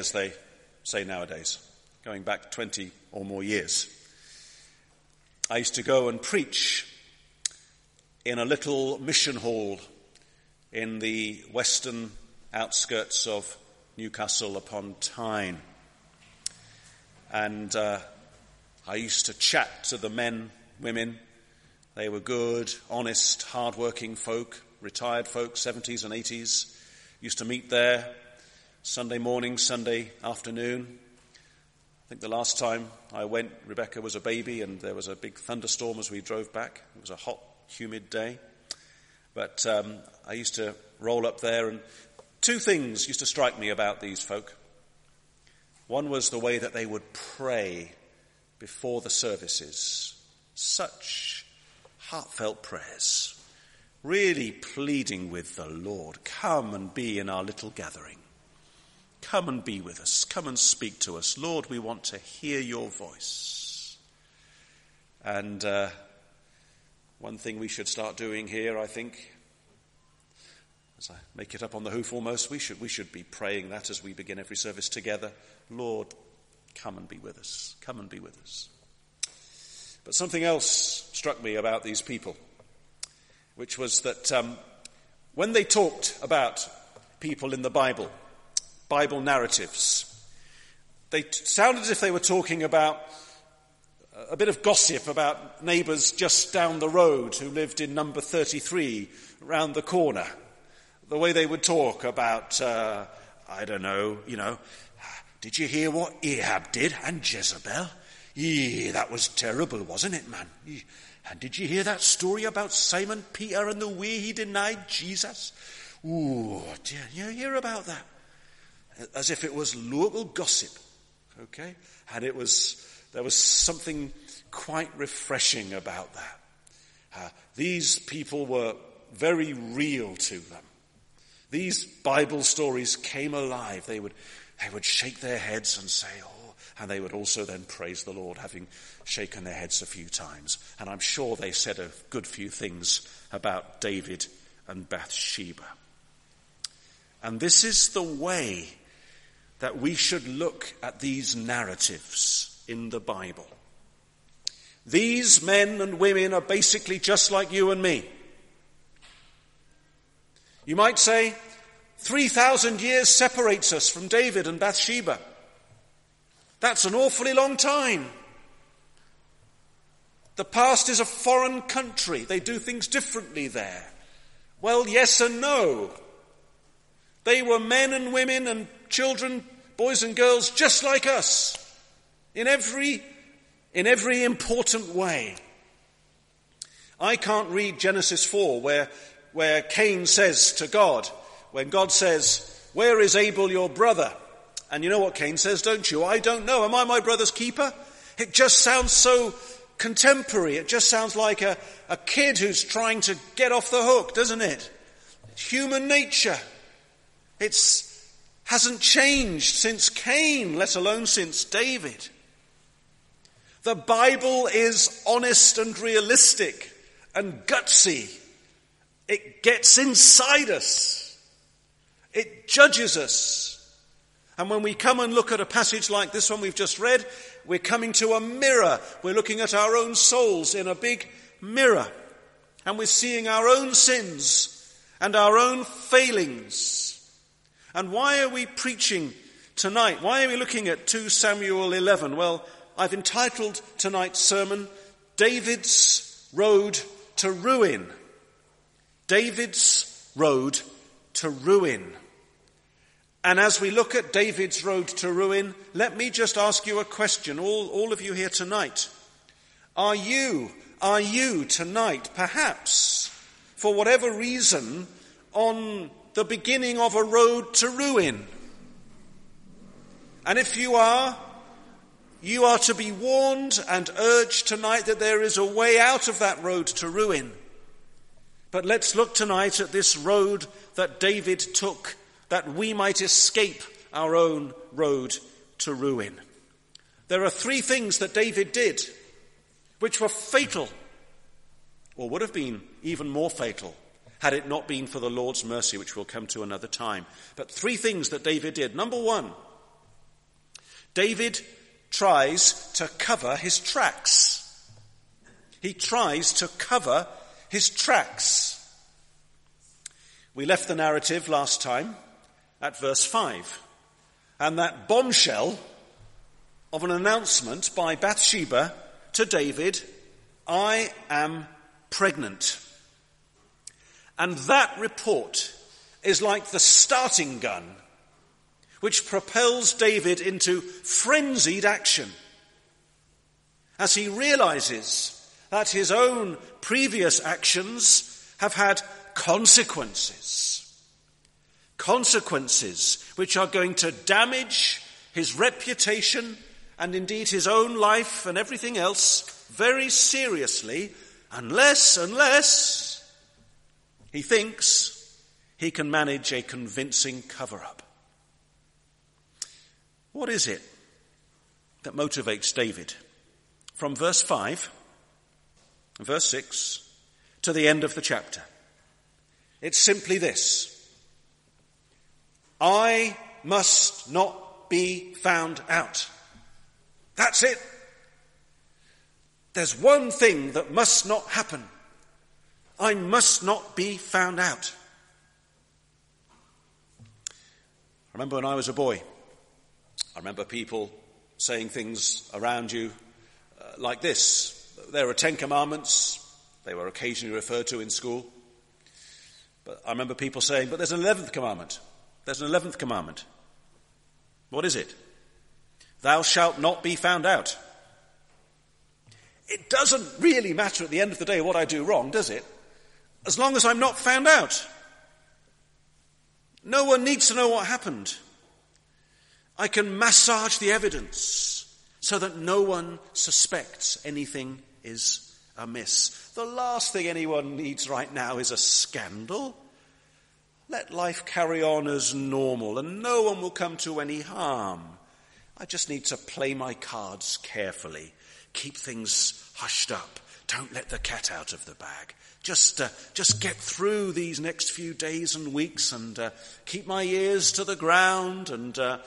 as they say nowadays, going back 20 or more years. I used to go and preach in a little mission hall in the western outskirts of Newcastle upon Tyne. And uh, I used to chat to the men, women. They were good, honest, hard-working folk, retired folk, 70s and 80s. Used to meet there Sunday morning, Sunday afternoon. I think the last time I went, Rebecca was a baby and there was a big thunderstorm as we drove back. It was a hot, humid day. But um, I used to roll up there and two things used to strike me about these folk. One was the way that they would pray before the services. Such heartfelt prayers. Really pleading with the Lord. Come and be in our little gathering. Come and be with us. Come and speak to us. Lord, we want to hear your voice. And uh, one thing we should start doing here, I think, as I make it up on the hoof almost, we should, we should be praying that as we begin every service together. Lord, come and be with us. Come and be with us. But something else struck me about these people, which was that um, when they talked about people in the Bible, Bible narratives. They sounded as if they were talking about a bit of gossip about neighbours just down the road who lived in number 33 round the corner. The way they would talk about, uh, I don't know, you know, did you hear what Ahab did and Jezebel? Yeah, that was terrible, wasn't it, man? And did you hear that story about Simon Peter and the way he denied Jesus? Ooh, did you hear about that? As if it was local gossip. Okay? And it was, there was something quite refreshing about that. Uh, these people were very real to them. These Bible stories came alive. They would, they would shake their heads and say, oh, and they would also then praise the Lord, having shaken their heads a few times. And I'm sure they said a good few things about David and Bathsheba. And this is the way that we should look at these narratives in the Bible. These men and women are basically just like you and me. You might say, 3,000 years separates us from David and Bathsheba. That's an awfully long time. The past is a foreign country. They do things differently there. Well, yes and no. They were men and women and children, boys and girls, just like us, in every, in every important way. I can't read Genesis 4 where, where Cain says to God, when God says, where is Abel your brother? And you know what Cain says, don't you? I don't know. Am I my brother's keeper? It just sounds so contemporary. It just sounds like a, a kid who's trying to get off the hook, doesn't it? It's human nature. It's hasn't changed since Cain, let alone since David. The Bible is honest and realistic and gutsy. It gets inside us. It judges us. And when we come and look at a passage like this one we've just read, we're coming to a mirror. We're looking at our own souls in a big mirror. And we're seeing our own sins and our own failings and why are we preaching tonight? Why are we looking at 2 Samuel 11? Well, I've entitled tonight's sermon, David's Road to Ruin. David's Road to Ruin. And as we look at David's road to ruin, let me just ask you a question, all, all of you here tonight. Are you, are you tonight, perhaps, for whatever reason, on the beginning of a road to ruin. And if you are, you are to be warned and urged tonight that there is a way out of that road to ruin. But let's look tonight at this road that David took that we might escape our own road to ruin. There are three things that David did which were fatal, or would have been even more fatal had it not been for the Lord's mercy, which we'll come to another time. But three things that David did. Number one, David tries to cover his tracks. He tries to cover his tracks. We left the narrative last time at verse 5. And that bombshell of an announcement by Bathsheba to David, I am pregnant. And that report is like the starting gun which propels David into frenzied action as he realizes that his own previous actions have had consequences. Consequences which are going to damage his reputation and indeed his own life and everything else very seriously unless, unless he thinks he can manage a convincing cover up. What is it that motivates David? From verse 5, verse 6, to the end of the chapter. It's simply this. I must not be found out. That's it. There's one thing that must not happen. I must not be found out. I remember when I was a boy, I remember people saying things around you uh, like this. There are Ten Commandments. They were occasionally referred to in school. But I remember people saying, but there's an eleventh commandment. There's an eleventh commandment. What is it? Thou shalt not be found out. It doesn't really matter at the end of the day what I do wrong, does it? As long as I'm not found out. No one needs to know what happened. I can massage the evidence so that no one suspects anything is amiss. The last thing anyone needs right now is a scandal. Let life carry on as normal and no one will come to any harm. I just need to play my cards carefully, keep things hushed up. Don't let the cat out of the bag. Just, uh, just get through these next few days and weeks and uh, keep my ears to the ground and uh,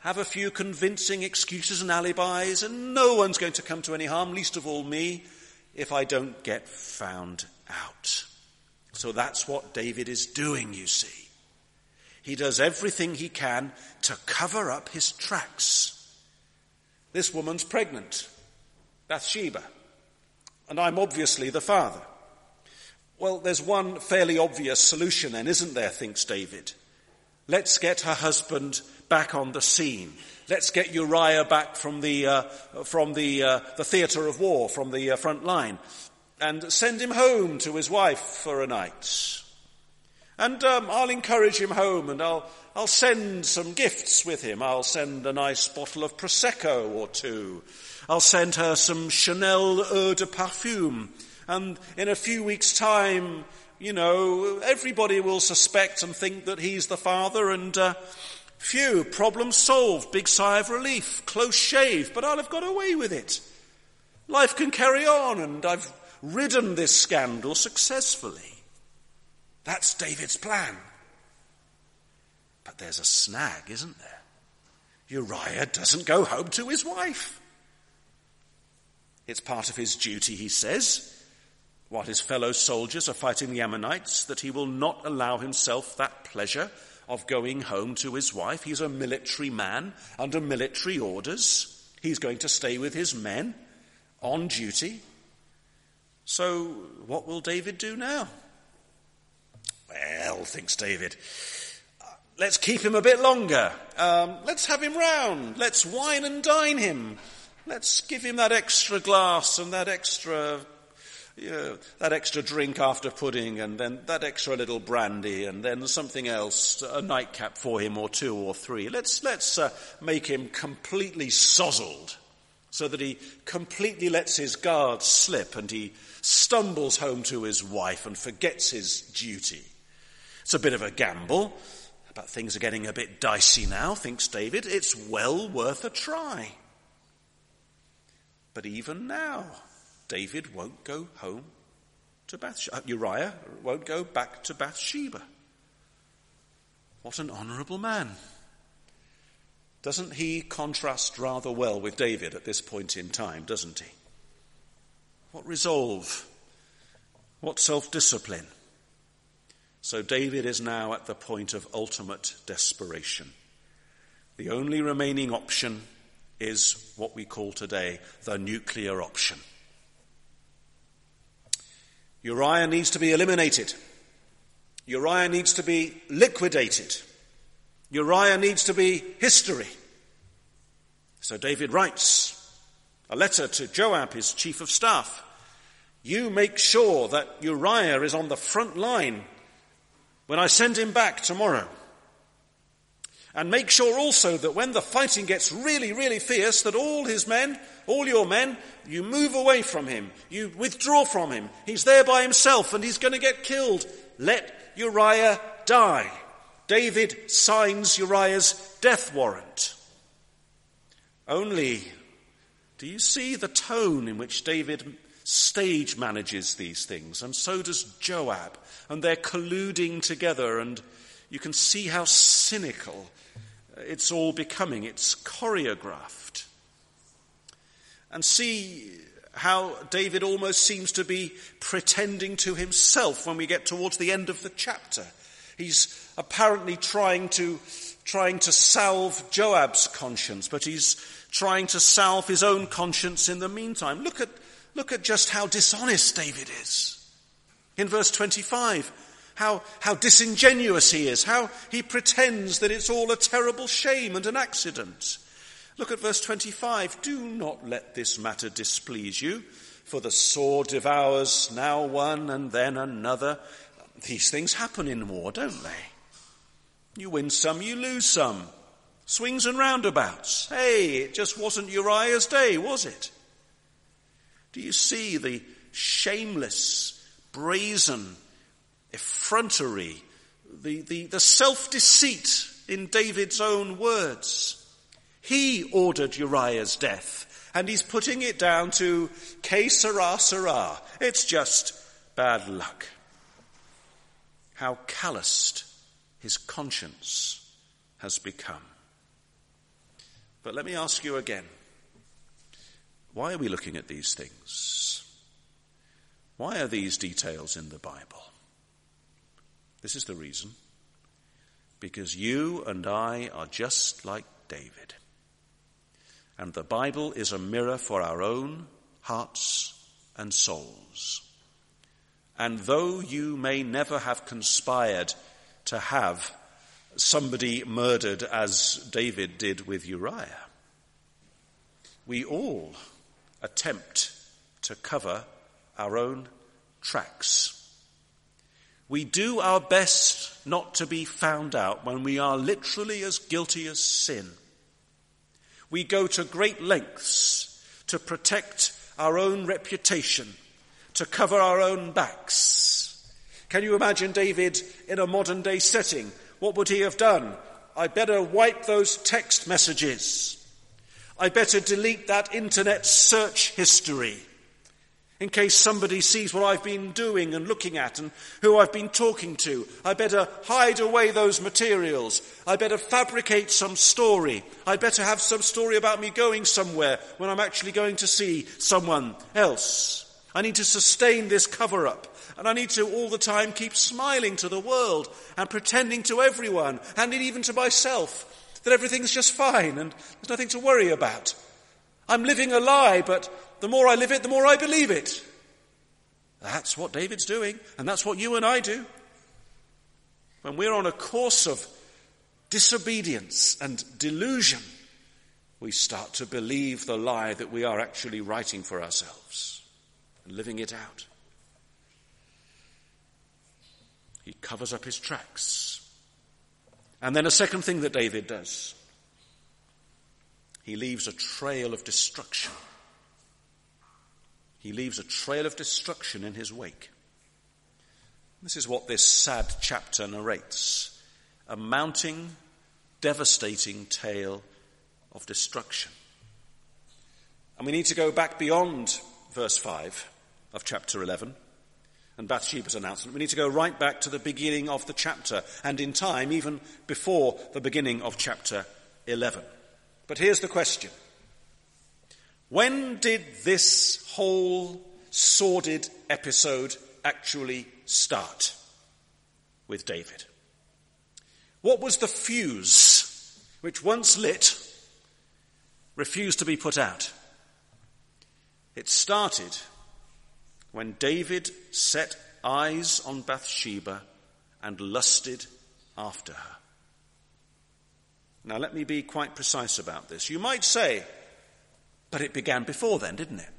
have a few convincing excuses and alibis, and no one's going to come to any harm, least of all me, if I don't get found out. So that's what David is doing, you see. He does everything he can to cover up his tracks. This woman's pregnant, Bathsheba, and I'm obviously the father. Well, there's one fairly obvious solution then, isn't there, thinks David. Let's get her husband back on the scene. Let's get Uriah back from the, uh, from the, uh, the theatre of war, from the uh, front line, and send him home to his wife for a night. And um, I'll encourage him home and I'll, I'll send some gifts with him. I'll send a nice bottle of Prosecco or two. I'll send her some Chanel eau de parfum and in a few weeks' time, you know, everybody will suspect and think that he's the father, and uh, phew, problem solved, big sigh of relief, close shave, but I'll have got away with it. Life can carry on, and I've ridden this scandal successfully. That's David's plan. But there's a snag, isn't there? Uriah doesn't go home to his wife. It's part of his duty, he says, while his fellow soldiers are fighting the Ammonites, that he will not allow himself that pleasure of going home to his wife. He's a military man under military orders. He's going to stay with his men on duty. So, what will David do now? Well, thinks David, let's keep him a bit longer. Um, let's have him round. Let's wine and dine him. Let's give him that extra glass and that extra you know, that extra drink after pudding and then that extra little brandy and then something else, a nightcap for him or two or three. Let's, let's uh, make him completely sozzled so that he completely lets his guard slip and he stumbles home to his wife and forgets his duty. It's a bit of a gamble, but things are getting a bit dicey now, thinks David. It's well worth a try. But even now, David won't go home to Bathsheba. Uh, Uriah won't go back to Bathsheba. What an honourable man. Doesn't he contrast rather well with David at this point in time, doesn't he? What resolve? What self discipline? So David is now at the point of ultimate desperation. The only remaining option is what we call today the nuclear option. Uriah needs to be eliminated. Uriah needs to be liquidated. Uriah needs to be history. So David writes a letter to Joab, his chief of staff. You make sure that Uriah is on the front line when I send him back tomorrow. And make sure also that when the fighting gets really, really fierce, that all his men, all your men, you move away from him. You withdraw from him. He's there by himself and he's going to get killed. Let Uriah die. David signs Uriah's death warrant. Only, do you see the tone in which David stage manages these things? And so does Joab. And they're colluding together, and you can see how cynical it's all becoming. It's choreographed. And see how David almost seems to be pretending to himself when we get towards the end of the chapter. He's apparently trying to, trying to salve Joab's conscience, but he's trying to salve his own conscience in the meantime. Look at, look at just how dishonest David is. In verse 25, how, how disingenuous he is, how he pretends that it's all a terrible shame and an accident. Look at verse 25. Do not let this matter displease you, for the sword devours now one and then another. These things happen in war, don't they? You win some, you lose some. Swings and roundabouts. Hey, it just wasn't Uriah's day, was it? Do you see the shameless, brazen effrontery, the, the, the self-deceit in David's own words? He ordered Uriah's death, and he's putting it down to que sera, sera. It's just bad luck. How calloused his conscience has become. But let me ask you again why are we looking at these things? Why are these details in the Bible? This is the reason. Because you and I are just like David. And the Bible is a mirror for our own hearts and souls. And though you may never have conspired to have somebody murdered as David did with Uriah. We all attempt to cover our own tracks. We do our best not to be found out when we are literally as guilty as sin. We go to great lengths to protect our own reputation, to cover our own backs. Can you imagine David in a modern day setting what would he have done? I better wipe those text messages. I better delete that internet search history in case somebody sees what I've been doing and looking at and who I've been talking to. I better hide away those materials. I better fabricate some story. I better have some story about me going somewhere when I'm actually going to see someone else. I need to sustain this cover up. And I need to all the time keep smiling to the world and pretending to everyone and even to myself that everything's just fine and there's nothing to worry about. I'm living a lie, but the more I live it, the more I believe it. That's what David's doing, and that's what you and I do. When we're on a course of disobedience and delusion, we start to believe the lie that we are actually writing for ourselves and living it out. He covers up his tracks. And then a second thing that David does he leaves a trail of destruction. He leaves a trail of destruction in his wake. This is what this sad chapter narrates a mounting, devastating tale of destruction. And we need to go back beyond verse 5 of chapter 11 and Bathsheba's announcement. We need to go right back to the beginning of the chapter, and in time, even before the beginning of chapter 11. But here's the question. When did this whole sordid episode actually start with David? What was the fuse which once lit refused to be put out? It started when David set eyes on Bathsheba and lusted after her. Now, let me be quite precise about this. You might say, but it began before then, didn't it?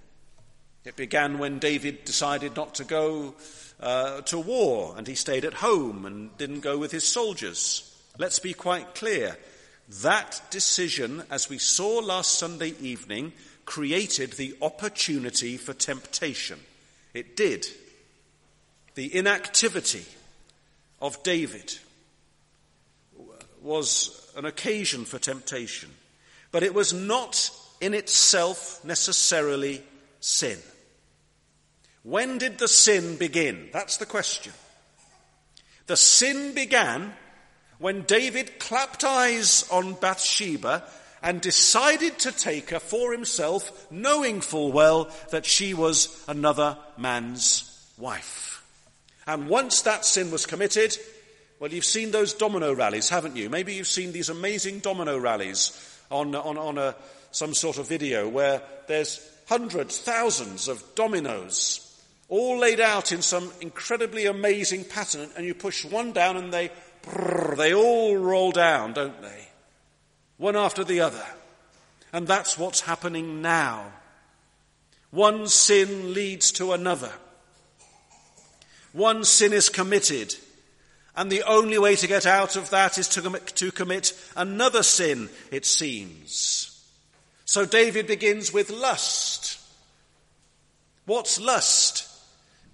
It began when David decided not to go uh, to war and he stayed at home and didn't go with his soldiers. Let's be quite clear. That decision, as we saw last Sunday evening, created the opportunity for temptation. It did. The inactivity of David was an occasion for temptation, but it was not in itself necessarily sin. When did the sin begin? That's the question. The sin began when David clapped eyes on Bathsheba and decided to take her for himself, knowing full well that she was another man's wife. And once that sin was committed, well, you've seen those domino rallies, haven't you? Maybe you've seen these amazing domino rallies on, on, on a, some sort of video where there's hundreds, thousands of dominoes all laid out in some incredibly amazing pattern, and you push one down and they, brrr, they all roll down, don't they? One after the other. And that's what's happening now. One sin leads to another. One sin is committed and the only way to get out of that is to commit, to commit another sin, it seems. So David begins with lust. What's lust?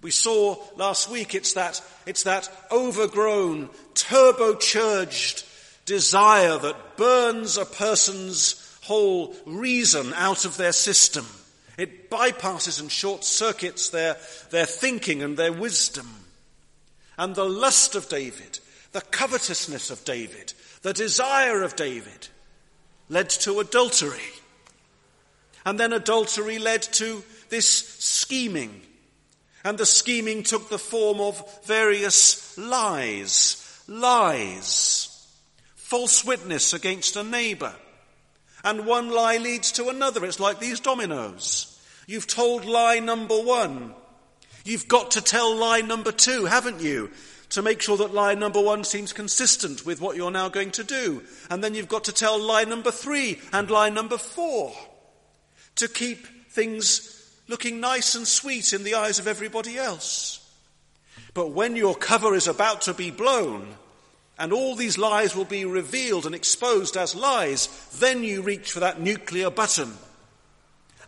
We saw last week it's that, it's that overgrown, turbocharged desire that burns a person's whole reason out of their system. It bypasses and short circuits their, their thinking and their wisdom and the lust of David, the covetousness of David, the desire of David led to adultery. And then adultery led to this scheming. And the scheming took the form of various lies, lies, false witness against a neighbor. And one lie leads to another. It's like these dominoes. You've told lie number one. You've got to tell lie number two, haven't you? To make sure that lie number one seems consistent with what you're now going to do. And then you've got to tell lie number three and lie number four to keep things looking nice and sweet in the eyes of everybody else. But when your cover is about to be blown, and all these lies will be revealed and exposed as lies, then you reach for that nuclear button.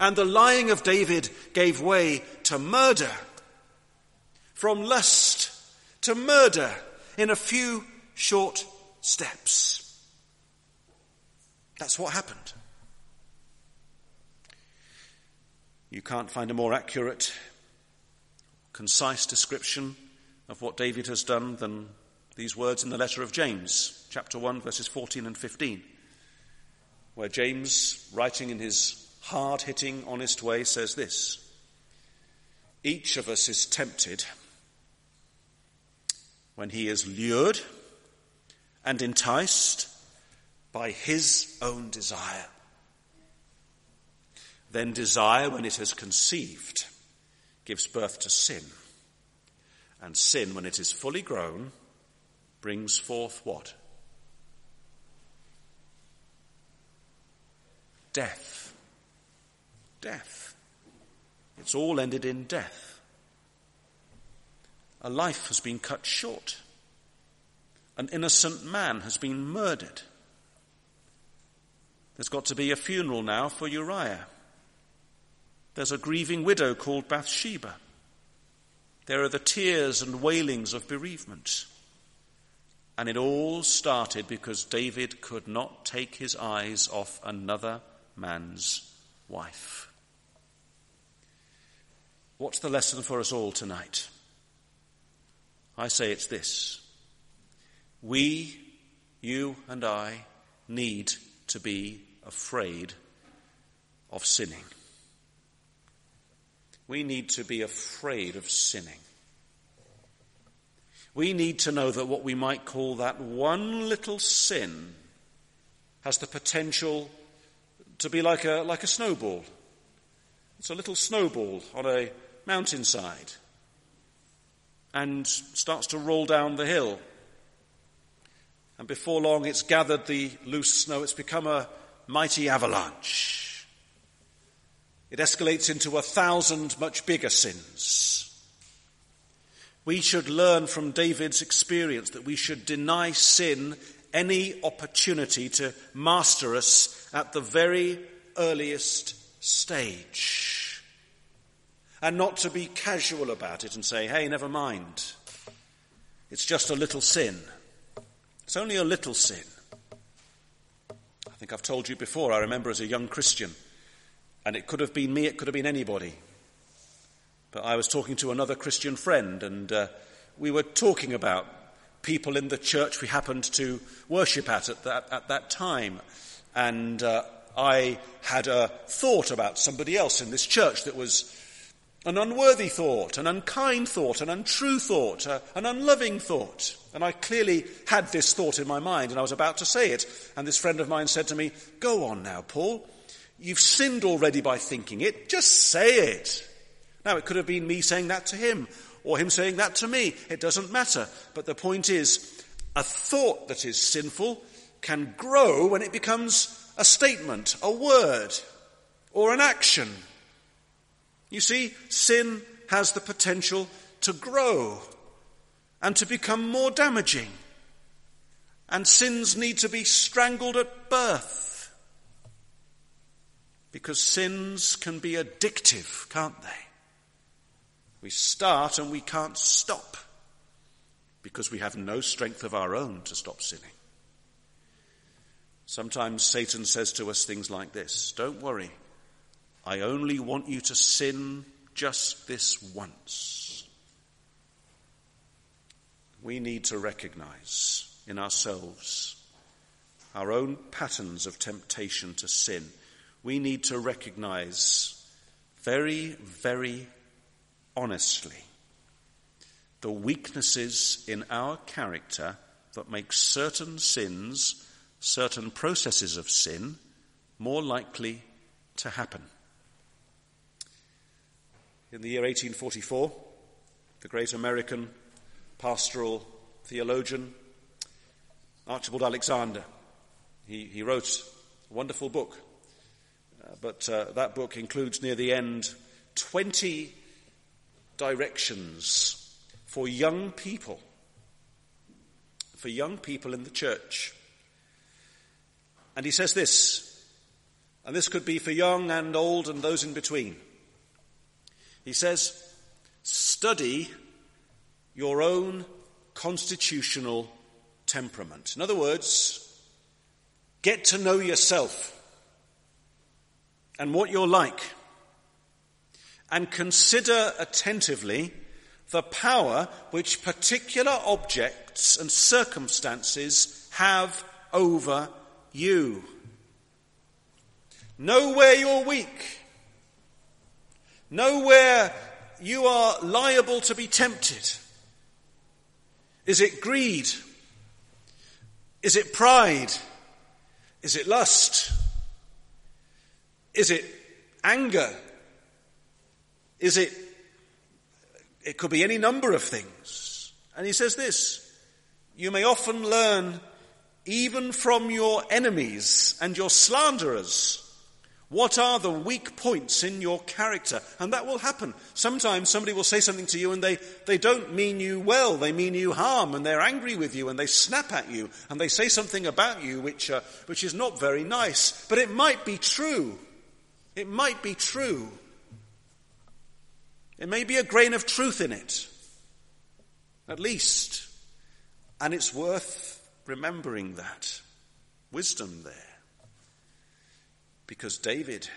And the lying of David gave way to murder from lust to murder in a few short steps. That's what happened. You can't find a more accurate, concise description of what David has done than these words in the letter of James, chapter 1, verses 14 and 15, where James, writing in his hard hitting, honest way, says this Each of us is tempted when he is lured and enticed by his own desire. Then desire, when it has conceived, gives birth to sin. And sin, when it is fully grown, brings forth what? Death. Death. It's all ended in death a life has been cut short. An innocent man has been murdered. There's got to be a funeral now for Uriah. There's a grieving widow called Bathsheba. There are the tears and wailings of bereavement. And it all started because David could not take his eyes off another man's wife. What's the lesson for us all tonight? I say it's this. We, you and I, need to be afraid of sinning. We need to be afraid of sinning. We need to know that what we might call that one little sin has the potential to be like a, like a snowball. It's a little snowball on a mountainside and starts to roll down the hill. And before long, it's gathered the loose snow. It's become a mighty avalanche. It escalates into a thousand much bigger sins. We should learn from David's experience that we should deny sin any opportunity to master us at the very earliest stage. And not to be casual about it and say, hey, never mind. It's just a little sin. It's only a little sin. I think I've told you before, I remember as a young Christian, and it could have been me, it could have been anybody. But I was talking to another Christian friend, and uh, we were talking about people in the church we happened to worship at at that, at that time. And uh, I had a thought about somebody else in this church that was an unworthy thought, an unkind thought, an untrue thought, an unloving thought. And I clearly had this thought in my mind, and I was about to say it. And this friend of mine said to me, Go on now, Paul. You've sinned already by thinking it. Just say it. Now, it could have been me saying that to him, or him saying that to me. It doesn't matter. But the point is, a thought that is sinful can grow when it becomes a statement, a word, or an action. You see, sin has the potential to grow and to become more damaging. And sins need to be strangled at birth. Because sins can be addictive, can't they? We start and we can't stop because we have no strength of our own to stop sinning. Sometimes Satan says to us things like this Don't worry, I only want you to sin just this once. We need to recognize in ourselves our own patterns of temptation to sin. We need to recognize very, very honestly the weaknesses in our character that make certain sins, certain processes of sin, more likely to happen. In the year 1844, the great American pastoral theologian Archibald Alexander, he, he wrote a wonderful book, uh, but uh, that book includes near the end 20 directions for young people, for young people in the church. And he says this, and this could be for young and old and those in between. He says, study your own constitutional temperament. In other words, get to know yourself and what you're like and consider attentively the power which particular objects and circumstances have over you. Know where you're weak. Know where you are liable to be tempted. Is it greed? Is it pride? Is it lust? Is it anger? Is it, it could be any number of things. And he says this, you may often learn even from your enemies and your slanderers what are the weak points in your character? And that will happen. Sometimes somebody will say something to you and they, they don't mean you well. They mean you harm and they're angry with you and they snap at you and they say something about you which, uh, which is not very nice. But it might be true. It might be true. There may be a grain of truth in it, at least. And it's worth remembering that. Wisdom there. Because David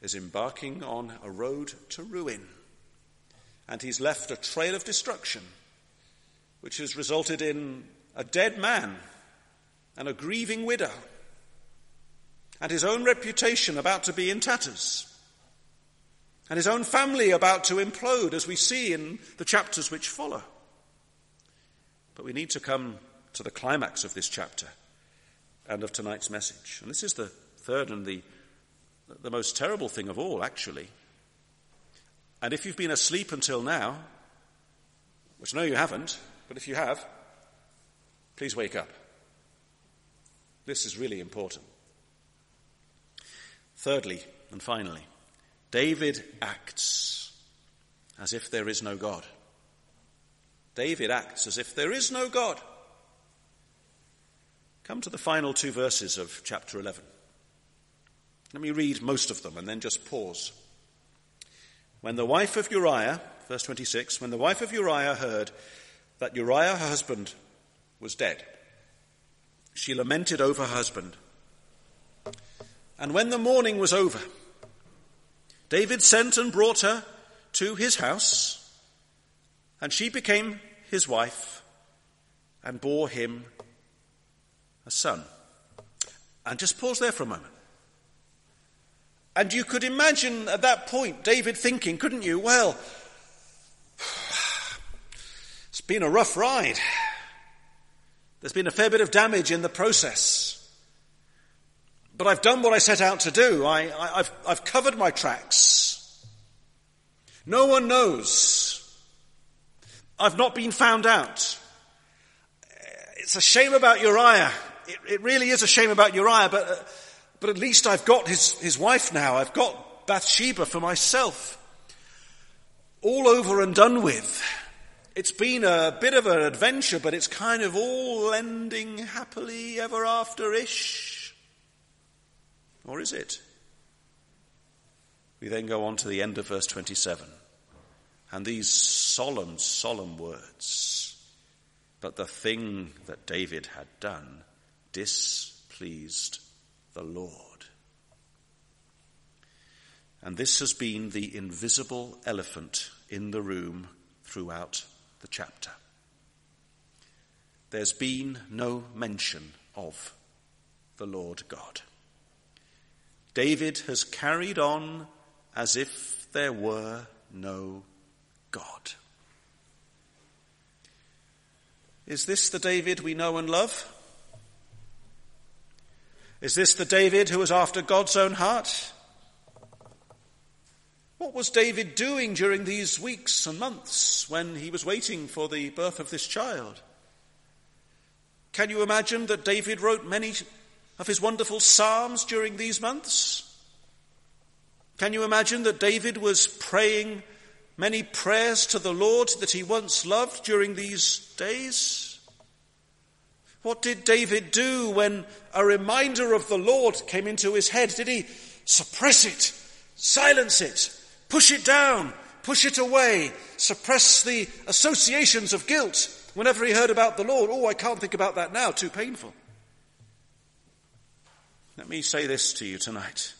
is embarking on a road to ruin. And he's left a trail of destruction, which has resulted in a dead man and a grieving widow. and his own reputation about to be in tatters, and his own family about to implode, as we see in the chapters which follow. But we need to come to the climax of this chapter and of tonight's message. And this is the third and the, the most terrible thing of all, actually. And if you've been asleep until now, which no, you haven't, but if you have, please wake up. This is really important. Thirdly, and finally, David acts as if there is no God. David acts as if there is no God. Come to the final two verses of chapter 11. Let me read most of them and then just pause. When the wife of Uriah, verse 26, when the wife of Uriah heard that Uriah, her husband, was dead, she lamented over her husband. And when the mourning was over, David sent and brought her to his house, and she became his wife and bore him a son. And just pause there for a moment. And you could imagine at that point David thinking, couldn't you? Well, it's been a rough ride. There's been a fair bit of damage in the process. But I've done what I set out to do. I, have I've covered my tracks. No one knows. I've not been found out. It's a shame about Uriah. It, it really is a shame about Uriah, but, uh, but at least I've got his, his wife now. I've got Bathsheba for myself. All over and done with. It's been a bit of an adventure, but it's kind of all ending happily ever after-ish. Or is it? We then go on to the end of verse 27. And these solemn, solemn words. But the thing that David had done displeased the Lord. And this has been the invisible elephant in the room throughout the chapter. There's been no mention of the Lord God. David has carried on as if there were no God. Is this the David we know and love? Is this the David who was after God's own heart? What was David doing during these weeks and months when he was waiting for the birth of this child? Can you imagine that David wrote many of his wonderful Psalms during these months? Can you imagine that David was praying many prayers to the Lord that he once loved during these days? What did David do when a reminder of the Lord came into his head? Did he suppress it, silence it, push it down, push it away, suppress the associations of guilt whenever he heard about the Lord? Oh, I can't think about that now, too painful. Let me say this to you tonight.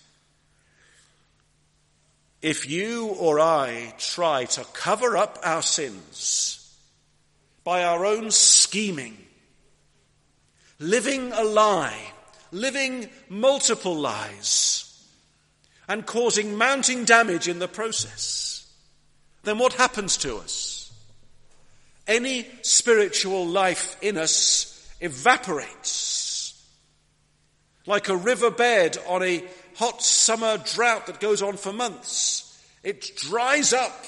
If you or I try to cover up our sins by our own scheming, living a lie, living multiple lies, and causing mounting damage in the process, then what happens to us? Any spiritual life in us evaporates like a riverbed on a hot summer drought that goes on for months. It dries up,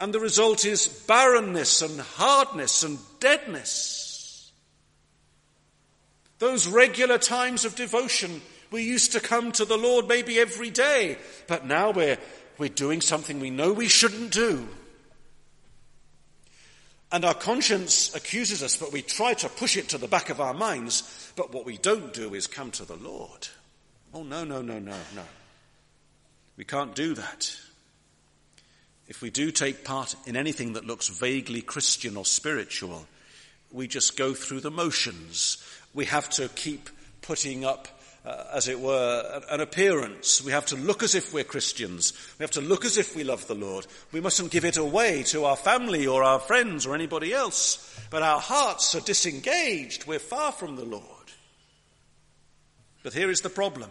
and the result is barrenness and hardness and deadness. Those regular times of devotion, we used to come to the Lord maybe every day, but now we're, we're doing something we know we shouldn't do. And our conscience accuses us, but we try to push it to the back of our minds. But what we don't do is come to the Lord. Oh, no, no, no, no, no. We can't do that. If we do take part in anything that looks vaguely Christian or spiritual, we just go through the motions. We have to keep putting up uh, as it were, an appearance. We have to look as if we're Christians. We have to look as if we love the Lord. We mustn't give it away to our family or our friends or anybody else. But our hearts are disengaged. We're far from the Lord. But here is the problem.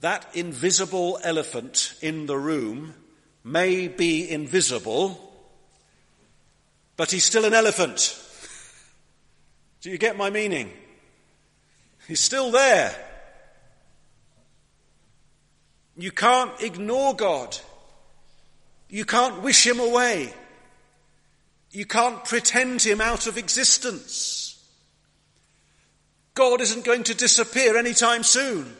That invisible elephant in the room may be invisible, but he's still an elephant. Do you get my meaning? He's still there. You can't ignore God. You can't wish him away. You can't pretend him out of existence. God isn't going to disappear anytime soon.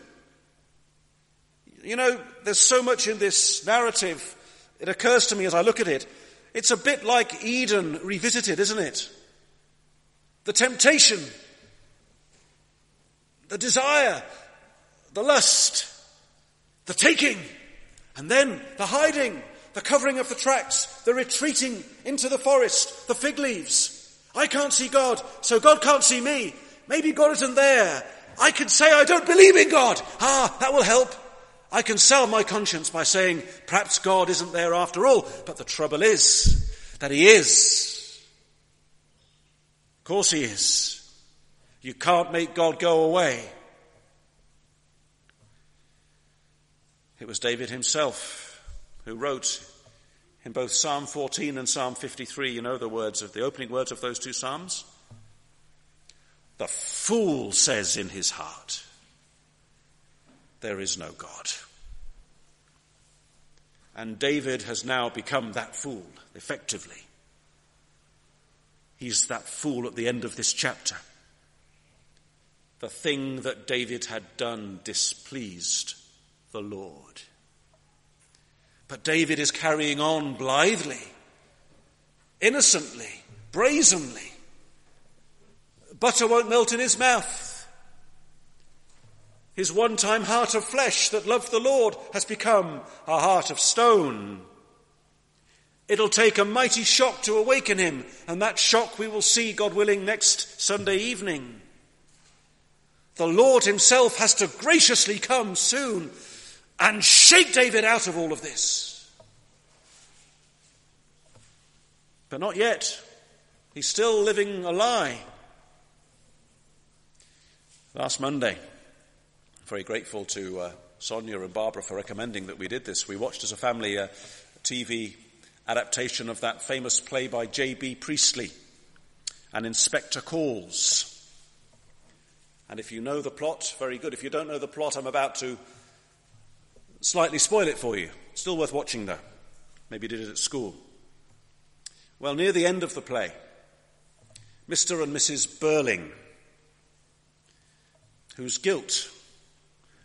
You know, there's so much in this narrative. It occurs to me as I look at it. It's a bit like Eden revisited, isn't it? The temptation, the desire, the lust, the taking, and then the hiding, the covering of the tracks, the retreating into the forest, the fig leaves. I can't see God, so God can't see me. Maybe God isn't there. I can say I don't believe in God. Ah, that will help. I can salve my conscience by saying perhaps God isn't there after all. But the trouble is that He is. Course He is. You can't make God go away. It was David himself who wrote in both Psalm 14 and Psalm 53, you know the words of the opening words of those two Psalms? The fool says in his heart, There is no God. And David has now become that fool, effectively. He's that fool at the end of this chapter. The thing that David had done displeased the Lord. But David is carrying on blithely, innocently, brazenly. Butter won't melt in his mouth. His one time heart of flesh that loved the Lord has become a heart of stone. It'll take a mighty shock to awaken him, and that shock we will see, God willing, next Sunday evening. The Lord himself has to graciously come soon and shake David out of all of this. But not yet. He's still living a lie. Last Monday, very grateful to uh, Sonia and Barbara for recommending that we did this. We watched as a family a TV adaptation of that famous play by J.B. Priestley, An Inspector Calls. And if you know the plot, very good. If you don't know the plot, I'm about to slightly spoil it for you. Still worth watching though. Maybe you did it at school. Well, near the end of the play, Mr. and Mrs. Birling, whose guilt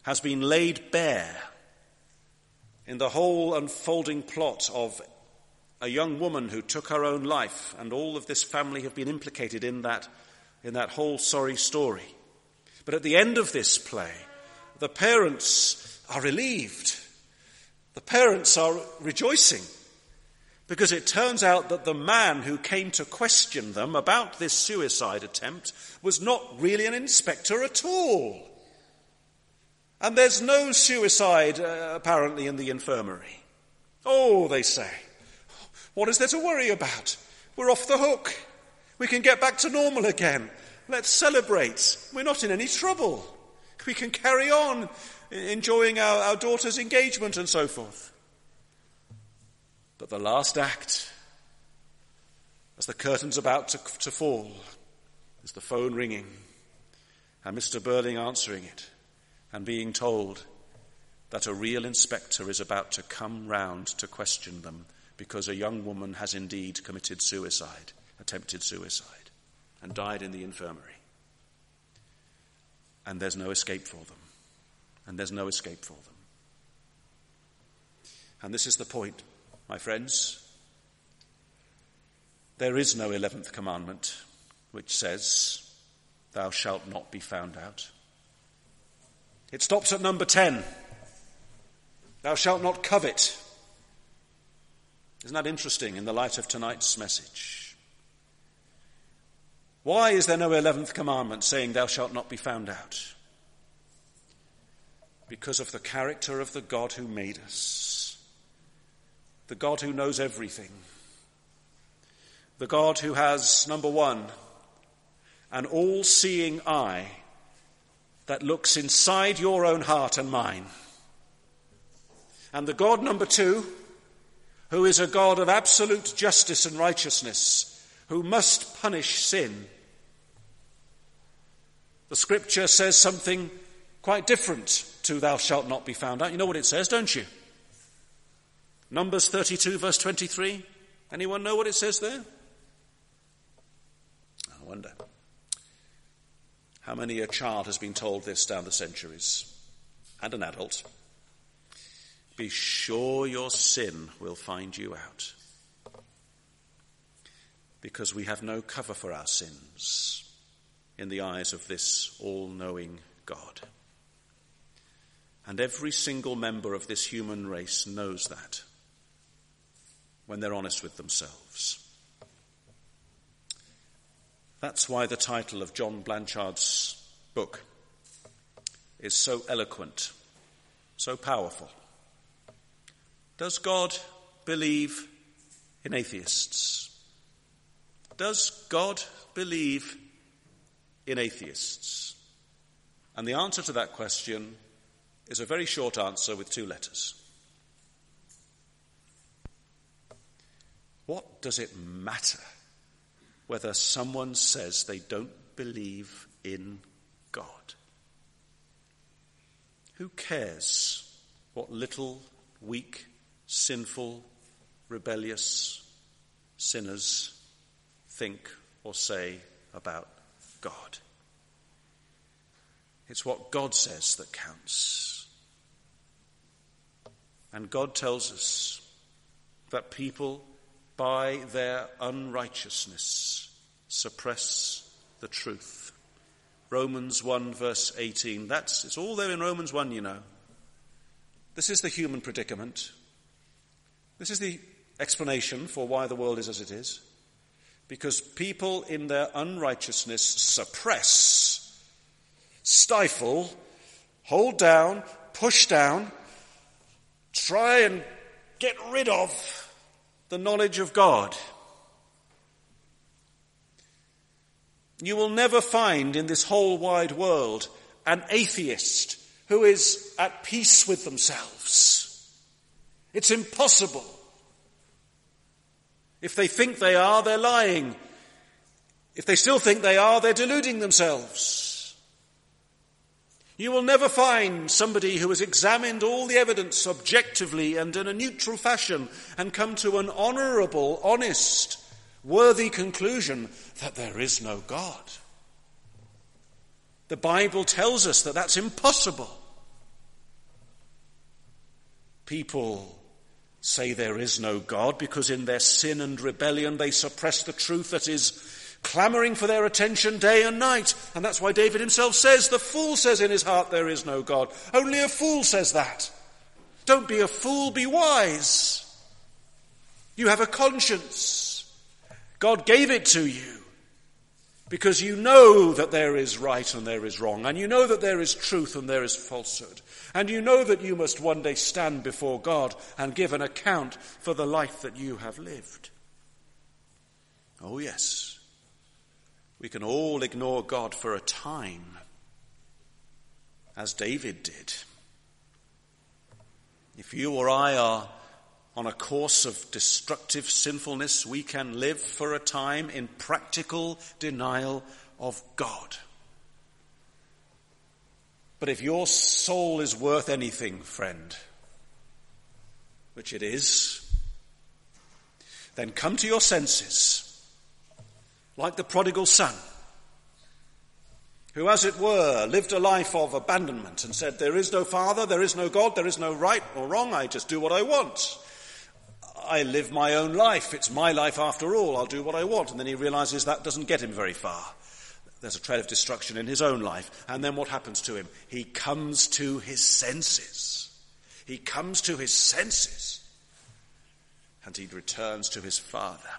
has been laid bare in the whole unfolding plot of a young woman who took her own life, and all of this family have been implicated in that, in that whole sorry story. But at the end of this play, the parents are relieved. The parents are rejoicing because it turns out that the man who came to question them about this suicide attempt was not really an inspector at all. And there's no suicide uh, apparently in the infirmary. Oh, they say, what is there to worry about? We're off the hook. We can get back to normal again. Let's celebrate. We're not in any trouble. We can carry on enjoying our, our daughter's engagement and so forth. But the last act, as the curtain's about to, to fall, is the phone ringing and Mr. Birling answering it and being told that a real inspector is about to come round to question them because a young woman has indeed committed suicide, attempted suicide, and died in the infirmary. And there's no escape for them and there's no escape for them. And this is the point, my friends. There is no 11th commandment which says, Thou shalt not be found out. It stops at number 10. Thou shalt not covet. Isn't that interesting in the light of tonight's message? Why is there no 11th commandment saying, Thou shalt not be found out? because of the character of the God who made us, the God who knows everything, the God who has, number one, an all seeing eye that looks inside your own heart and mine. And the God number two, who is a God of absolute justice and righteousness, who must punish sin. The scripture says something quite different to thou shalt not be found out. You know what it says, don't you? Numbers 32 verse 23. Anyone know what it says there? I wonder. How many a child has been told this down the centuries? And an adult. Be sure your sin will find you out. Because we have no cover for our sins in the eyes of this all knowing God. And every single member of this human race knows that when they're honest with themselves. That's why the title of John Blanchard's book is so eloquent, so powerful. Does God believe in atheists? Does God believe in atheists? And the answer to that question is a very short answer with two letters. What does it matter whether someone says they don't believe in God? Who cares what little, weak, sinful, rebellious sinners think or say about God? It's what God says that counts. And God tells us that people by their unrighteousness suppress the truth. Romans 1 verse 18. That's, it's all there in Romans 1, you know. This is the human predicament. This is the explanation for why the world is as it is. Because people in their unrighteousness suppress, stifle, hold down, push down, try and get rid of the knowledge of God. You will never find in this whole wide world an atheist who is at peace with themselves. It's impossible. If they think they are, they're lying. If they still think they are, they're deluding themselves. You will never find somebody who has examined all the evidence objectively and in a neutral fashion and come to an honourable, honest, worthy conclusion that there is no God. The Bible tells us that that's impossible. People say there is no God because in their sin and rebellion they suppress the truth that is clamoring for their attention day and night. And that's why David himself says, the fool says in his heart there is no God. Only a fool says that. Don't be a fool, be wise. You have a conscience. God gave it to you because you know that there is right and there is wrong, and you know that there is truth and there is falsehood, and you know that you must one day stand before God and give an account for the life that you have lived. Oh yes. We can all ignore God for a time, as David did. If you or I are on a course of destructive sinfulness, we can live for a time in practical denial of God. But if your soul is worth anything, friend, which it is, then come to your senses like the prodigal son, who, as it were, lived a life of abandonment and said, There is no Father, there is no God, there is no right or wrong, I just do what I want. I live my own life, it's my life after all, I'll do what I want. And then he realizes that doesn't get him very far. There's a trail of destruction in his own life. And then what happens to him? He comes to his senses. He comes to his senses. And he returns to his Father.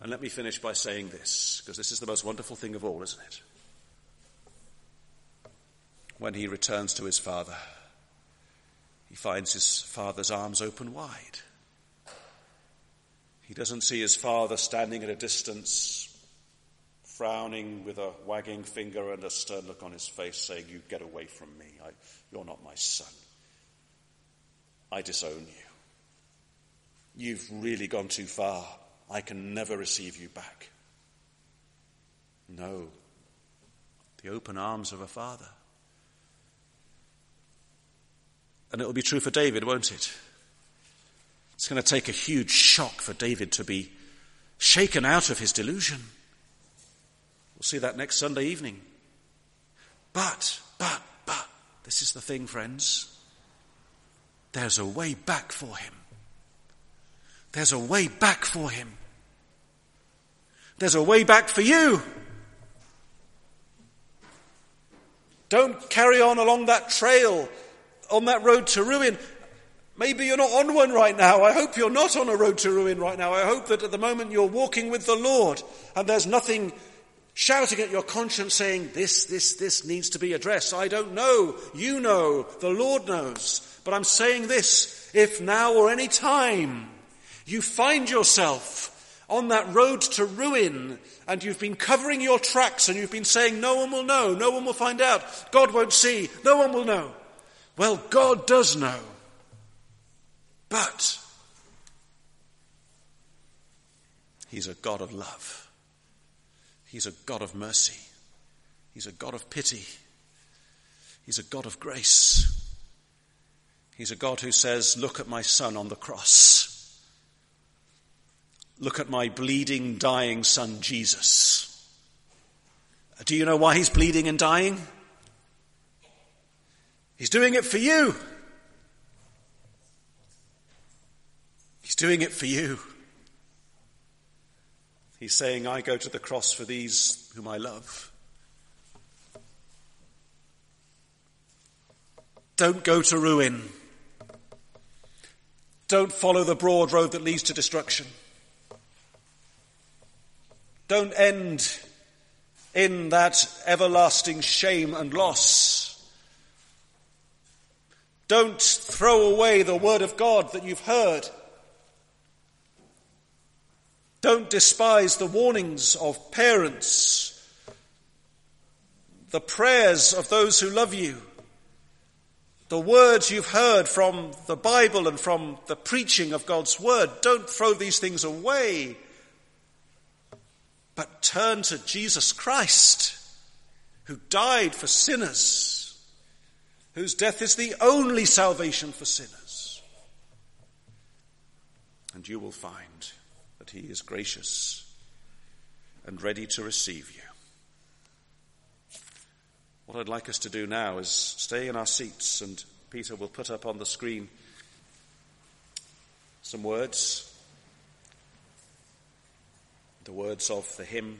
And let me finish by saying this, because this is the most wonderful thing of all, isn't it? When he returns to his father, he finds his father's arms open wide. He doesn't see his father standing at a distance, frowning with a wagging finger and a stern look on his face, saying, You get away from me. I, you're not my son. I disown you. You've really gone too far. I can never receive you back. No. The open arms of a father. And it will be true for David, won't it? It's going to take a huge shock for David to be shaken out of his delusion. We'll see that next Sunday evening. But, but, but, this is the thing, friends. There's a way back for him. There's a way back for him. There's a way back for you. Don't carry on along that trail, on that road to ruin. Maybe you're not on one right now. I hope you're not on a road to ruin right now. I hope that at the moment you're walking with the Lord and there's nothing shouting at your conscience saying, this, this, this needs to be addressed. I don't know. You know. The Lord knows. But I'm saying this, if now or any time you find yourself on that road to ruin and you've been covering your tracks and you've been saying, no one will know, no one will find out, God won't see, no one will know. Well, God does know. But He's a God of love. He's a God of mercy. He's a God of pity. He's a God of grace. He's a God who says, Look at my son on the cross. Look at my bleeding, dying son, Jesus. Do you know why he's bleeding and dying? He's doing it for you. He's doing it for you. He's saying, I go to the cross for these whom I love. Don't go to ruin. Don't follow the broad road that leads to destruction. Don't end in that everlasting shame and loss. Don't throw away the word of God that you've heard. Don't despise the warnings of parents, the prayers of those who love you, the words you've heard from the Bible and from the preaching of God's word. Don't throw these things away but turn to Jesus Christ, who died for sinners, whose death is the only salvation for sinners. And you will find he is gracious and ready to receive you. What I'd like us to do now is stay in our seats, and Peter will put up on the screen some words the words of the hymn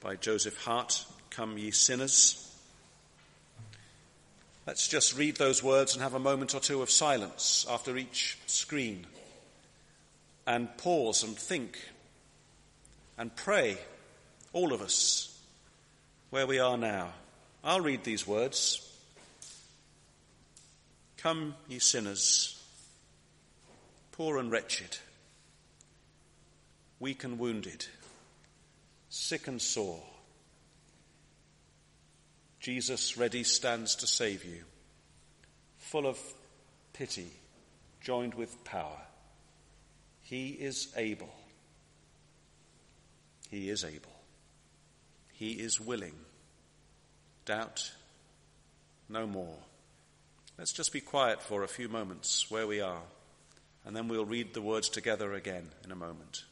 by Joseph Hart, Come Ye Sinners. Let's just read those words and have a moment or two of silence after each screen and pause and think and pray, all of us, where we are now. I'll read these words. Come, ye sinners, poor and wretched, weak and wounded sick and sore. Jesus ready stands to save you, full of pity, joined with power. He is able. He is able. He is willing. Doubt no more. Let's just be quiet for a few moments where we are, and then we'll read the words together again in a moment.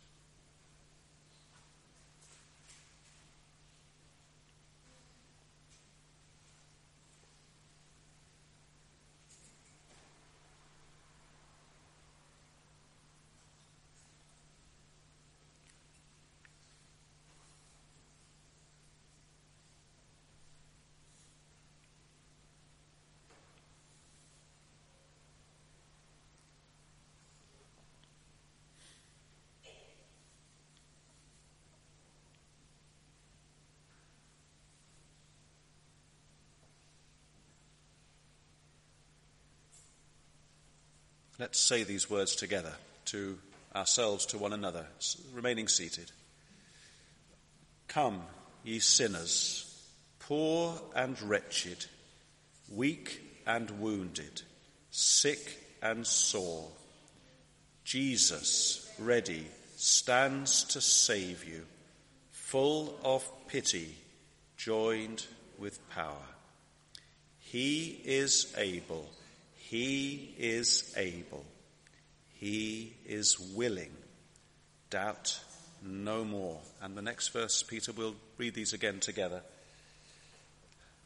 Let's say these words together to ourselves, to one another, remaining seated. Come, ye sinners, poor and wretched, weak and wounded, sick and sore. Jesus, ready, stands to save you, full of pity, joined with power. He is able, he is able, he is willing. Doubt no more. And the next verse, Peter, we'll read these again together.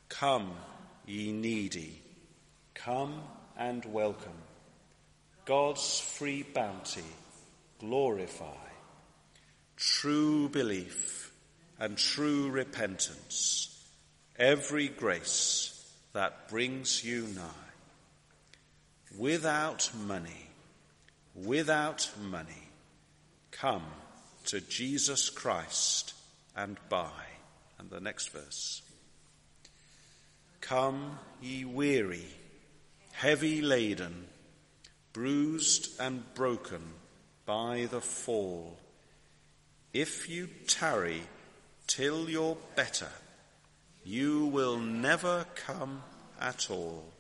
Come, ye needy, come and welcome. God's free bounty, glorify. True belief and true repentance, every grace that brings you nigh. Without money, without money, come to Jesus Christ and buy. And the next verse. Come, ye weary, heavy laden, bruised and broken by the fall. If you tarry till you're better, you will never come at all.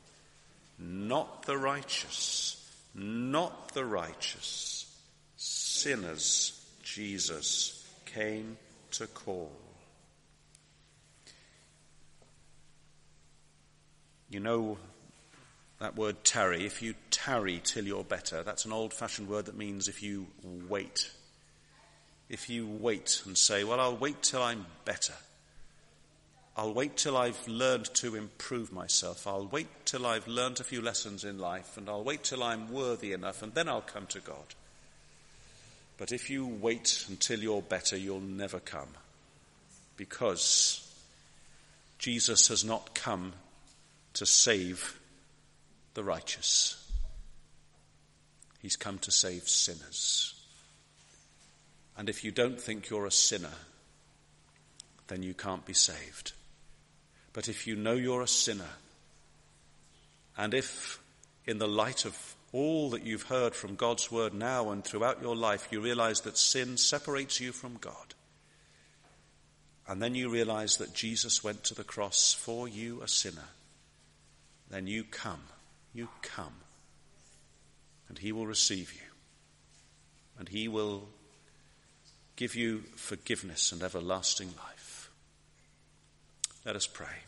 Not the righteous, not the righteous, sinners Jesus came to call. You know that word tarry. If you tarry till you're better, that's an old fashioned word that means if you wait. If you wait and say, well, I'll wait till I'm better. I'll wait till I've learned to improve myself. I'll wait till I've learned a few lessons in life and I'll wait till I'm worthy enough and then I'll come to God. But if you wait until you're better, you'll never come. Because Jesus has not come to save the righteous. He's come to save sinners. And if you don't think you're a sinner, then you can't be saved. But if you know you're a sinner, and if in the light of all that you've heard from God's word now and throughout your life, you realize that sin separates you from God. And then you realize that Jesus went to the cross for you, a sinner. Then you come, you come, and He will receive you. And He will give you forgiveness and everlasting life. Let us pray.